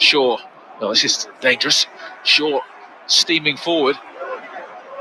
Shaw. No, this is dangerous. Shaw steaming forward.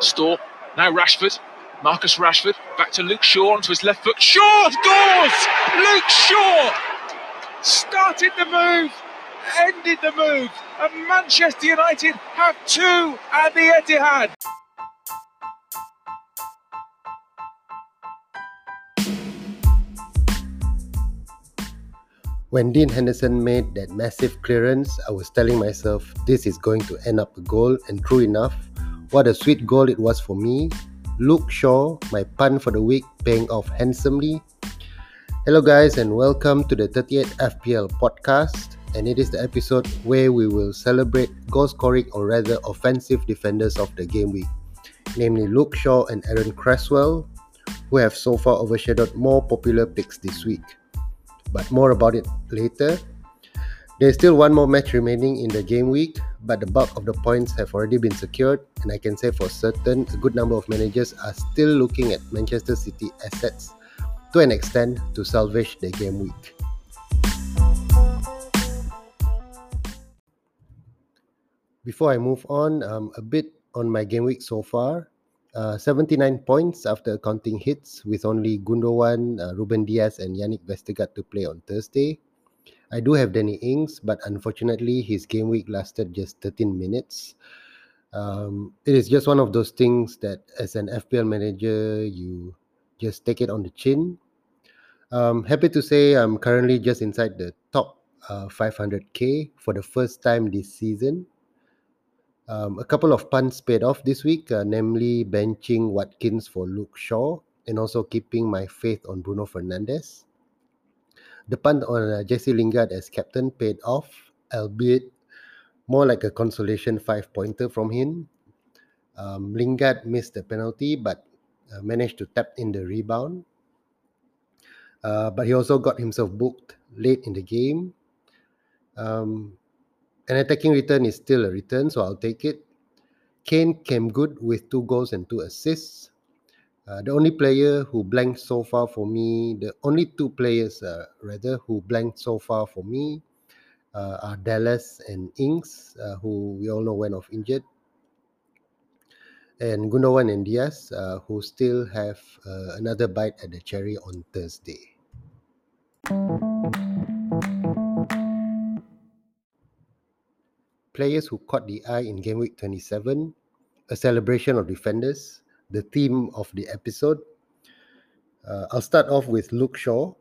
Storr. Now Rashford. Marcus Rashford. Back to Luke Shaw onto his left foot. Shaw scores! Luke Shaw started the move, ended the move, and Manchester United have two at the Etihad. When Dean Henderson made that massive clearance, I was telling myself this is going to end up a goal, and true enough, what a sweet goal it was for me. Luke Shaw, my pun for the week, paying off handsomely. Hello, guys, and welcome to the 38th FPL podcast. And it is the episode where we will celebrate goal scoring or rather offensive defenders of the game week, namely Luke Shaw and Aaron Cresswell, who have so far overshadowed more popular picks this week but more about it later. There's still one more match remaining in the game week, but the bulk of the points have already been secured, and I can say for certain a good number of managers are still looking at Manchester City assets to an extent to salvage their game week. Before I move on, um, a bit on my game week so far. Uh, 79 points after counting hits with only Gundogan, uh, Ruben Dias, and Jannik Vestergaard to play on Thursday. I do have Danny Ings, but unfortunately his game week lasted just 13 minutes. Um, it is just one of those things that as an FPL manager, you just take it on the chin. Um, happy to say I'm currently just inside the top uh, 500k for the first time this season. Um, a couple of punts paid off this week, uh, namely benching Watkins for Luke Shaw and also keeping my faith on Bruno Fernandes. The punt on uh, Jesse Lingard as captain paid off, albeit more like a consolation five pointer from him. Um, Lingard missed the penalty but uh, managed to tap in the rebound. Uh, but he also got himself booked late in the game. Um, an attacking return is still a return, so I'll take it. Kane came good with two goals and two assists. Uh, the only player who blanked so far for me, the only two players uh, rather who blanked so far for me uh, are Dallas and Ings, uh, who we all know went off injured, and Gundogan and Dias, uh, who still have uh, another bite at the cherry on Thursday. Players who caught the eye in Game Week 27, a celebration of defenders, the theme of the episode. Uh, I'll start off with Luke Shaw.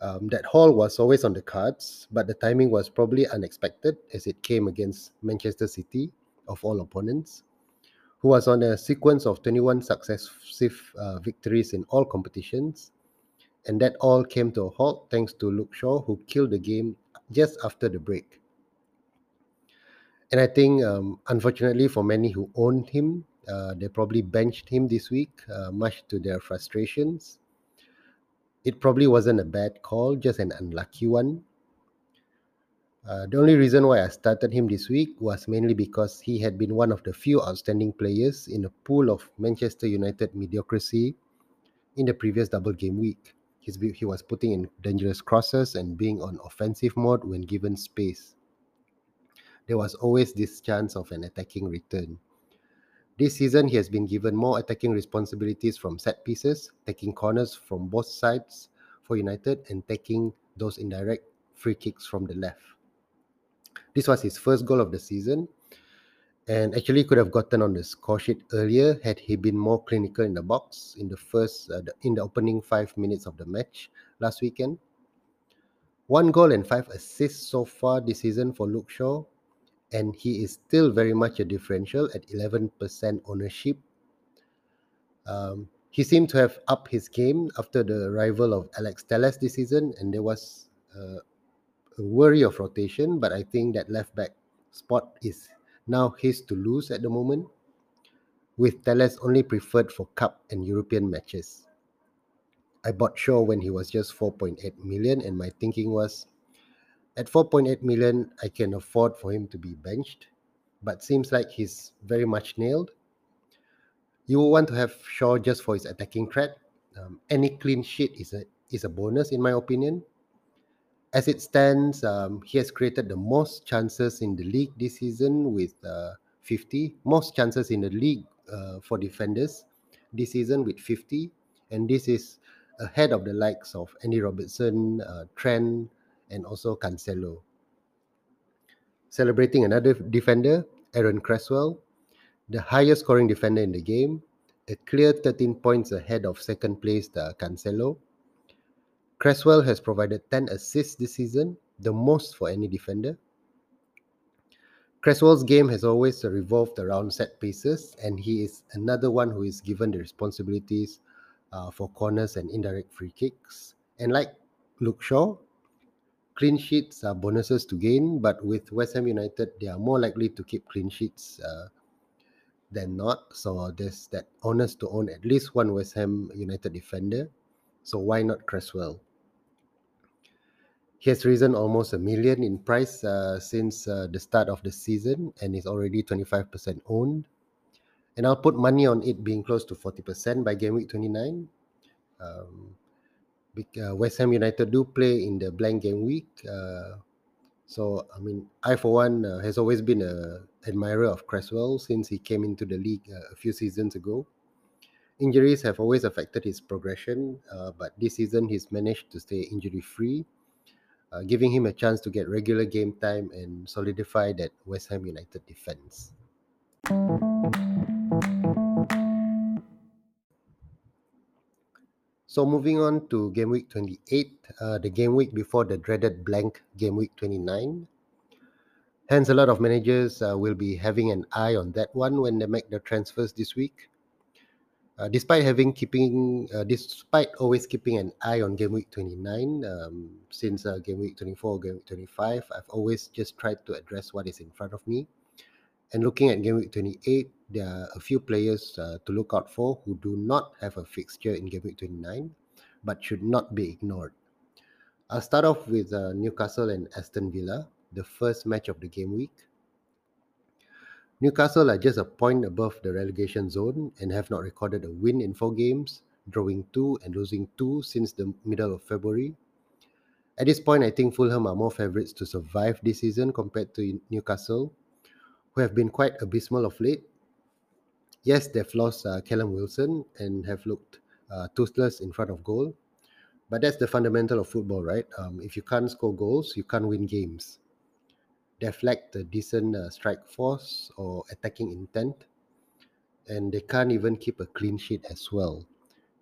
Um, that haul was always on the cards, but the timing was probably unexpected as it came against Manchester City, of all opponents, who was on a sequence of 21 successive uh, victories in all competitions. And that all came to a halt thanks to Luke Shaw, who killed the game just after the break. And I think, um, unfortunately, for many who owned him, uh, they probably benched him this week, uh, much to their frustrations. It probably wasn't a bad call, just an unlucky one. Uh, the only reason why I started him this week was mainly because he had been one of the few outstanding players in a pool of Manchester United mediocrity in the previous double game week. He's, he was putting in dangerous crosses and being on offensive mode when given space there was always this chance of an attacking return. This season, he has been given more attacking responsibilities from set pieces, taking corners from both sides for United and taking those indirect free kicks from the left. This was his first goal of the season and actually could have gotten on the score sheet earlier had he been more clinical in the box in the first uh, in the opening 5 minutes of the match last weekend. One goal and five assists so far this season for Luke Shaw and he is still very much a differential at 11% ownership. Um, he seemed to have upped his game after the arrival of Alex Telles this season, and there was uh, a worry of rotation, but I think that left back spot is now his to lose at the moment, with Telles only preferred for Cup and European matches. I bought Shaw when he was just 4.8 million, and my thinking was at 4.8 million, I can afford for him to be benched, but seems like he's very much nailed. You want to have Shaw just for his attacking threat. Um, any clean sheet is a is a bonus in my opinion. as it stands, um, he has created the most chances in the league this season with uh, 50, most chances in the league uh, for defenders this season with 50, and this is ahead of the likes of Andy Robertson, uh, Trent, and also Cancelo. Celebrating another defender, Aaron Cresswell, the highest scoring defender in the game, a clear 13 points ahead of second place uh, Cancelo. Cresswell has provided 10 assists this season, the most for any defender. Cresswell's game has always revolved around set pieces, and he is another one who is given the responsibilities uh, for corners and indirect free kicks. And like Luke Shaw, clean sheets are bonuses to gain, but with West Ham United, they are more likely to keep clean sheets uh, than not. So there's that onus to own at least one West Ham United defender. So why not Cresswell? He has risen almost a million in price uh, since uh, the start of the season and is already 25% owned. And I'll put money on it being close to 40% by game week 29. Um, uh, West Ham United do play in the blank game week. Uh, so, I mean, I for one uh, has always been a admirer of Cresswell since he came into the league uh, a few seasons ago. Injuries have always affected his progression, uh, but this season he's managed to stay injury free, uh, giving him a chance to get regular game time and solidify that West Ham United defense. So moving on to game week 28, uh, the game week before the dreaded blank game week 29. Hence, a lot of managers uh, will be having an eye on that one when they make their transfers this week. Uh, despite having keeping, uh, despite always keeping an eye on game week 29, um, since uh, game week 24, game week 25, I've always just tried to address what is in front of me. And looking at game week 28, there are a few players uh, to look out for who do not have a fixture in game week 29, but should not be ignored. I'll start off with uh, Newcastle and Aston Villa, the first match of the game week. Newcastle are just a point above the relegation zone and have not recorded a win in four games, drawing two and losing two since the middle of February. At this point, I think Fulham are more favourites to survive this season compared to Newcastle, who have been quite abysmal of late. Yes, they've lost uh, Callum Wilson and have looked uh, toothless in front of goal. But that's the fundamental of football, right? Um, if you can't score goals, you can't win games. They've lacked a decent uh, strike force or attacking intent, and they can't even keep a clean sheet as well.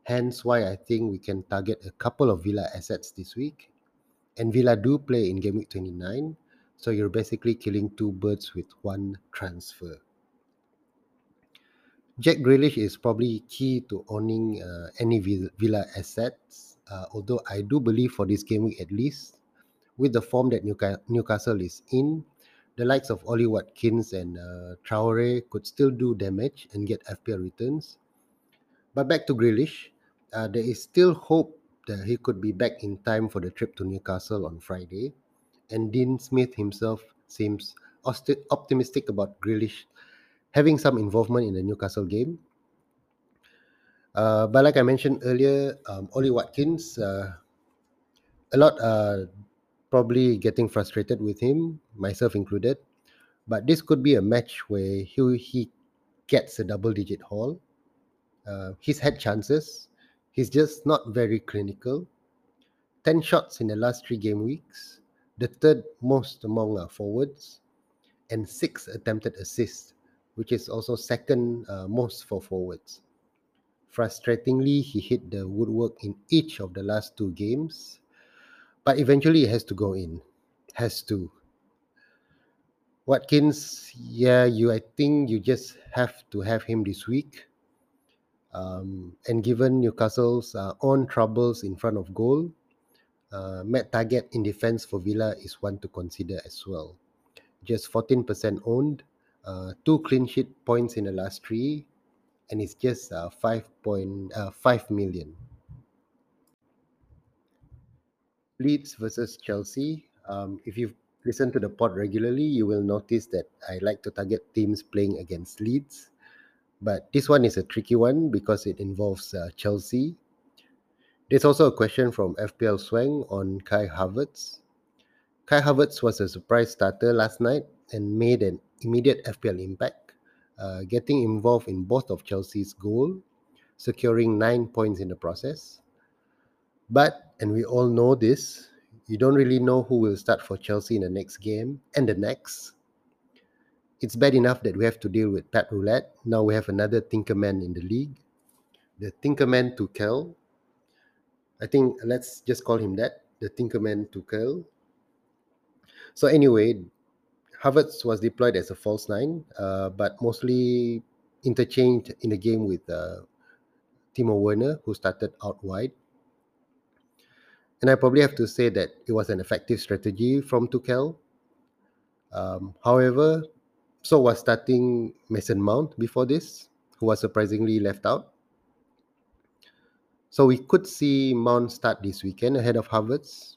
Hence, why I think we can target a couple of Villa assets this week. And Villa do play in game week 29, so you're basically killing two birds with one transfer. Jack Grealish is probably key to owning uh, any Villa assets, uh, although I do believe for this game week at least, with the form that Newcastle is in, the likes of Ollie Watkins and uh, Traore could still do damage and get FPL returns. But back to Grealish, uh, there is still hope that he could be back in time for the trip to Newcastle on Friday and Dean Smith himself seems optimistic about Grealish having some involvement in the Newcastle game. Uh, but like I mentioned earlier, um, Ollie Watkins, uh, a lot are probably getting frustrated with him, myself included. But this could be a match where he, he gets a double digit haul. Uh, he's had chances. He's just not very clinical. 10 shots in the last three game weeks the third most among uh, forwards, and six attempted assists, which is also second uh, most for forwards. Frustratingly, he hit the woodwork in each of the last two games, but eventually it has to go in. Has to. Watkins, yeah, you. I think you just have to have him this week. Um, and given Newcastle's uh, own troubles in front of goal, uh, Matt Targett in defense for Villa is one to consider as well. Just 14% owned, uh, two clean sheet points in the last three, and it's just uh, 5.5 uh, million. Leeds versus Chelsea. Um, if you've listened to the pod regularly, you will notice that I like to target teams playing against Leeds. But this one is a tricky one because it involves uh, Chelsea there's also a question from FPL Swang on Kai Havertz. Kai Havertz was a surprise starter last night and made an immediate FPL impact, uh, getting involved in both of Chelsea's goal, securing nine points in the process. But, and we all know this, you don't really know who will start for Chelsea in the next game and the next. It's bad enough that we have to deal with Pep Roulette. Now we have another Tinkerman in the league. The Tinkerman Tuchel. I think let's just call him that. The Tinkerman Tuchel. So anyway, Havertz was deployed as a false nine, uh, but mostly interchanged in the game with uh, Timo Werner, who started out wide. And I probably have to say that it was an effective strategy from Tuchel. Um, however, so was starting Mason Mount before this, who was surprisingly left out. So we could see Mount start this weekend ahead of Havertz.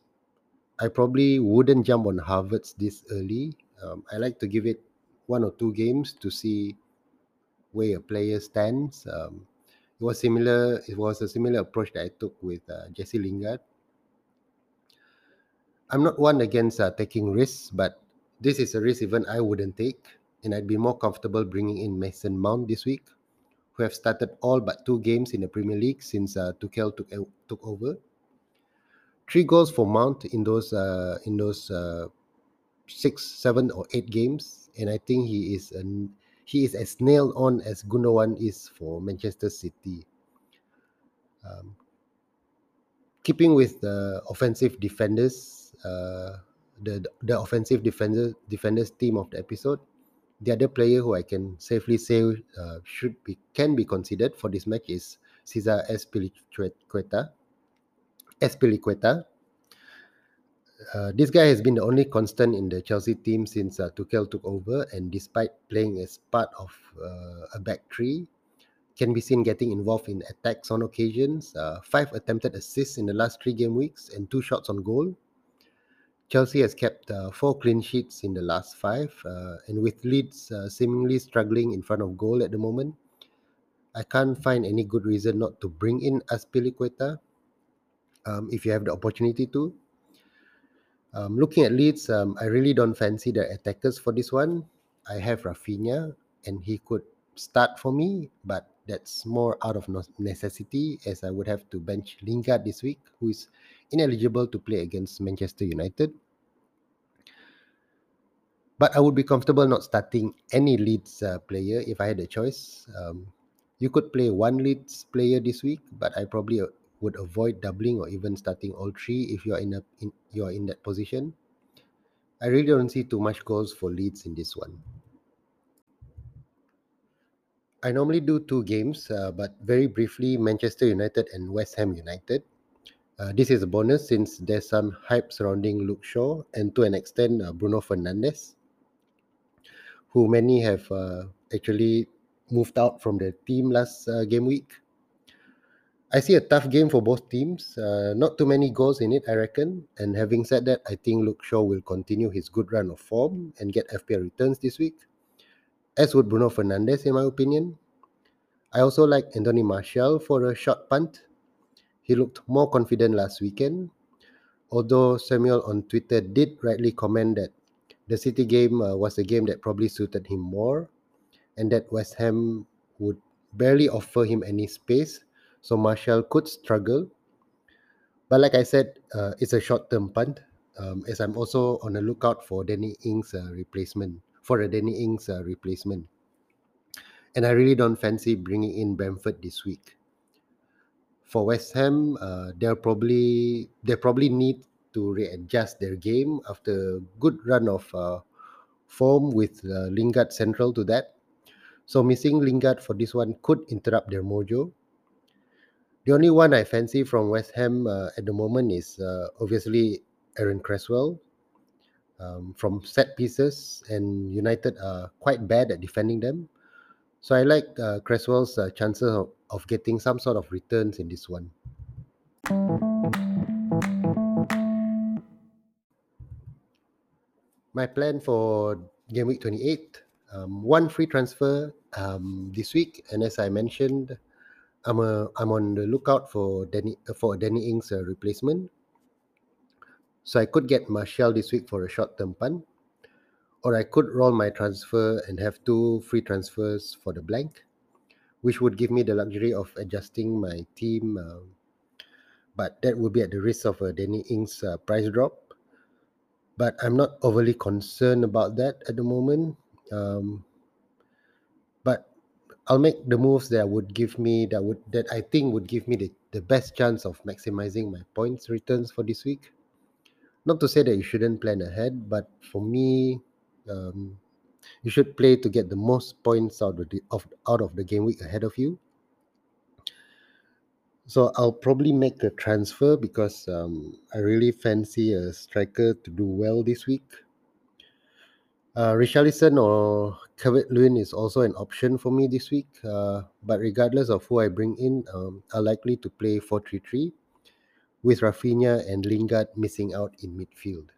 I probably wouldn't jump on Havertz this early. Um, I like to give it one or two games to see where a player stands. Um, it was similar. It was a similar approach that I took with uh, Jesse Lingard. I'm not one against uh, taking risks, but this is a risk even I wouldn't take, and I'd be more comfortable bringing in Mason Mount this week, who have started all but two games in the Premier League since uh, Tuchel took took over. Three goals for Mount in those uh, in those uh, six, seven, or eight games, and I think he is an he is as nailed on as Gundogan is for Manchester City. Um, keeping with the offensive defenders uh, the the offensive defender defenders team of the episode. The other player who I can safely say uh, should be can be considered for this match is Cesar Azpilicueta. Azpilicueta. Uh, this guy has been the only constant in the Chelsea team since uh, Tuchel took over, and despite playing as part of uh, a back three, can be seen getting involved in attacks on occasions. Uh, five attempted assists in the last three game weeks and two shots on goal. Chelsea has kept uh, four clean sheets in the last five, uh, and with Leeds uh, seemingly struggling in front of goal at the moment, I can't find any good reason not to bring in Azpilicueta um, if you have the opportunity to. Um, looking at Leeds, um, I really don't fancy the attackers for this one. I have Rafinha, and he could start for me, but that's more out of necessity as I would have to bench Lingard this week, who is ineligible to play against Manchester United. But I would be comfortable not starting any Leeds uh, player if I had a choice. Um, you could play one Leeds player this week, but I probably uh, would avoid doubling or even starting all three if you are in a in, you are in that position. I really don't see too much goals for Leeds in this one. I normally do two games, uh, but very briefly, Manchester United and West Ham United. Uh, this is a bonus since there's some hype surrounding Luke Shaw and to an extent uh, Bruno Fernandes, who many have uh, actually moved out from the team last uh, game week. I see a tough game for both teams. Uh, not too many goals in it, I reckon. And having said that, I think Luke Shaw will continue his good run of form and get FPL returns this week, as would Bruno Fernandes, in my opinion. I also like Anthony Martial for a short punt he looked more confident last weekend, although Samuel on Twitter did rightly comment that the City game uh, was a game that probably suited him more and that West Ham would barely offer him any space, so Martial could struggle. But like I said, uh, it's a short term punt, um, as I'm also on the lookout for Danny Ings' uh, replacement, for a Danny Ings' uh, replacement. And I really don't fancy bringing in Bamford this week for West Ham, uh, they'll probably they probably need to readjust their game after a good run of uh, form with uh, Lingard central to that. So missing Lingard for this one could interrupt their mojo. The only one I fancy from West Ham uh, at the moment is uh, obviously Aaron Cresswell. Um, from set pieces, and United are quite bad at defending them. So I like uh, Cresswell's chances of, of getting some sort of returns in this one. My plan for game week 28 um, one free transfer um, this week, and as I mentioned, I'm a I'm on the lookout for Danny for Danny Ings' uh, replacement. So I could get Martial this week for a short term punt, or I could roll my transfer and have two free transfers for the blank, which would give me the luxury of adjusting my team. Uh, but that would be at the risk of a Danny Ings uh, price drop. But I'm not overly concerned about that at the moment. Um, but I'll make the moves that would give me that would that I think would give me the, the best chance of maximizing my points returns for this week. Not to say that you shouldn't plan ahead, but for me, um, you should play to get the most points out of the of, out of the game week ahead of you. So I'll probably make a transfer because um, I really fancy a striker to do well this week. Uh, Richarlison or Calvert Lewin is also an option for me this week. Uh, but regardless of who I bring in, um, are likely to play 4 3 3 with Rafinha and Lingard missing out in midfield.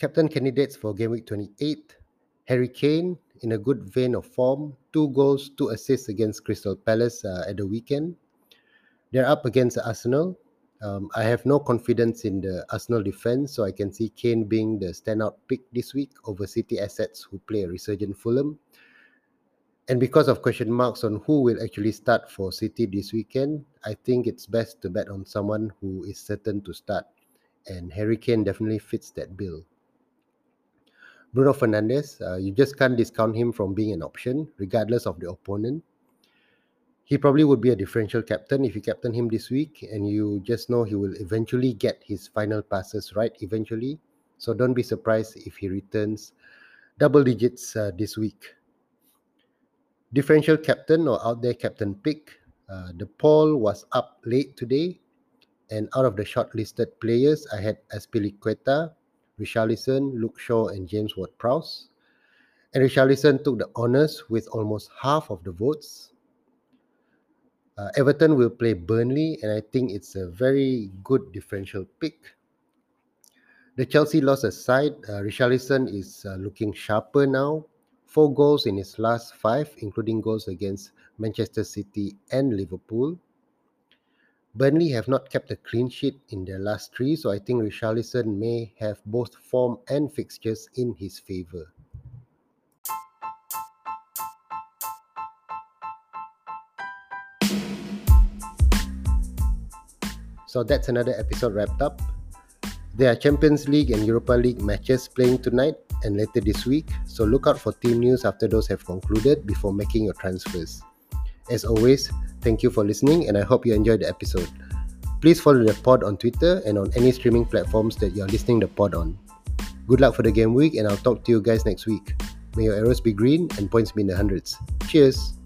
Captain candidates for game week 28 Harry Kane, in a good vein of form, two goals, two assists against Crystal Palace uh, at the weekend. They're up against Arsenal. Um, I have no confidence in the Arsenal defense, so I can see Kane being the standout pick this week over City assets who play a resurgent Fulham. And because of question marks on who will actually start for City this weekend, I think it's best to bet on someone who is certain to start. And Harry Kane definitely fits that bill. Bruno Fernandes, uh, you just can't discount him from being an option, regardless of the opponent. He probably would be a differential captain if you captain him this week, and you just know he will eventually get his final passes right eventually. So don't be surprised if he returns double digits uh, this week. Differential captain or out there captain pick. Uh, the poll was up late today, and out of the shortlisted players, I had Azpilicueta, Richarlison, Luke Shaw, and James Ward Prowse. And Richarlison took the honours with almost half of the votes. Uh, Everton will play Burnley, and I think it's a very good differential pick. The Chelsea loss aside, uh, Richarlison is uh, looking sharper now. Four goals in his last five, including goals against Manchester City and Liverpool. Burnley have not kept a clean sheet in their last three, so I think Richarlison may have both form and fixtures in his favour. So that's another episode wrapped up. There are Champions League and Europa League matches playing tonight and later this week, so look out for team news after those have concluded before making your transfers. As always, Thank you for listening, and I hope you enjoyed the episode. Please follow the pod on Twitter and on any streaming platforms that you're listening the pod on. Good luck for the game week, and I'll talk to you guys next week. May your arrows be green and points be in the hundreds. Cheers!